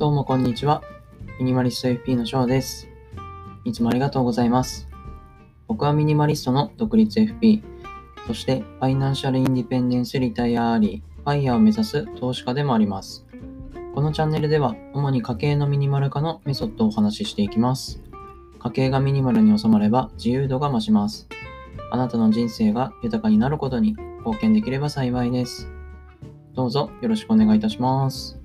どうもこんにちは。ミニマリスト FP の翔です。いつもありがとうございます。僕はミニマリストの独立 FP、そして Financial Independence, Retire Early、FIRE を目指す投資家でもあります。このチャンネルでは主に家計のミニマル化のメソッドをお話ししていきます。家計がミニマルに収まれば自由度が増します。あなたの人生が豊かになることに貢献できれば幸いです。どうぞよろしくお願いいたします。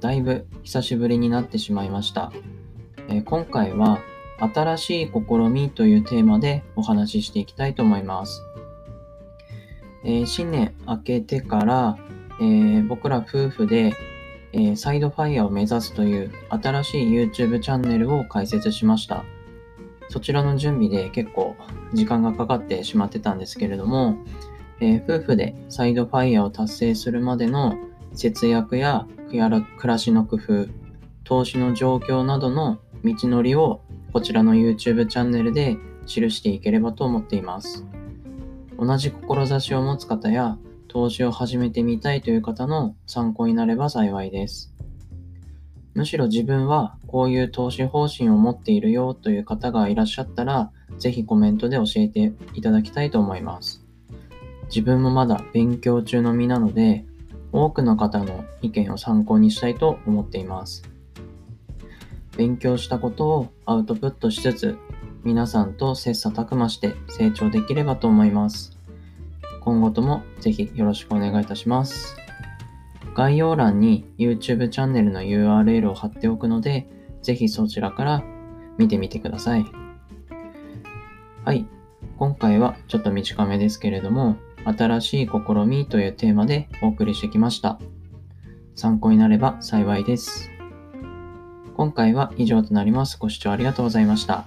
だいぶ久しぶりになってしまいました。えー、今回は新しい試みというテーマでお話ししていきたいと思います。えー、新年明けてから、え、僕ら夫婦で、えー、サイドファイヤーを目指すという新しい YouTube チャンネルを開設しました。そちらの準備で結構時間がかかってしまってたんですけれども、え夫婦でサイドファイヤーを達成するまでの節約ややら暮らしの工夫、投資の状況などの道のりをこちらの YouTube チャンネルで記していければと思っています。同じ志を持つ方や投資を始めてみたいという方の参考になれば幸いです。むしろ自分はこういう投資方針を持っているよという方がいらっしゃったら、ぜひコメントで教えていただきたいと思います。自分もまだ勉強中の身なので、多くの方の意見を参考にしたいと思っています。勉強したことをアウトプットしつつ、皆さんと切磋琢磨して成長できればと思います。今後ともぜひよろしくお願いいたします。概要欄に YouTube チャンネルの URL を貼っておくので、ぜひそちらから見てみてください。はい。今回はちょっと短めですけれども、新しい試みというテーマでお送りしてきました。参考になれば幸いです。今回は以上となります。ご視聴ありがとうございました。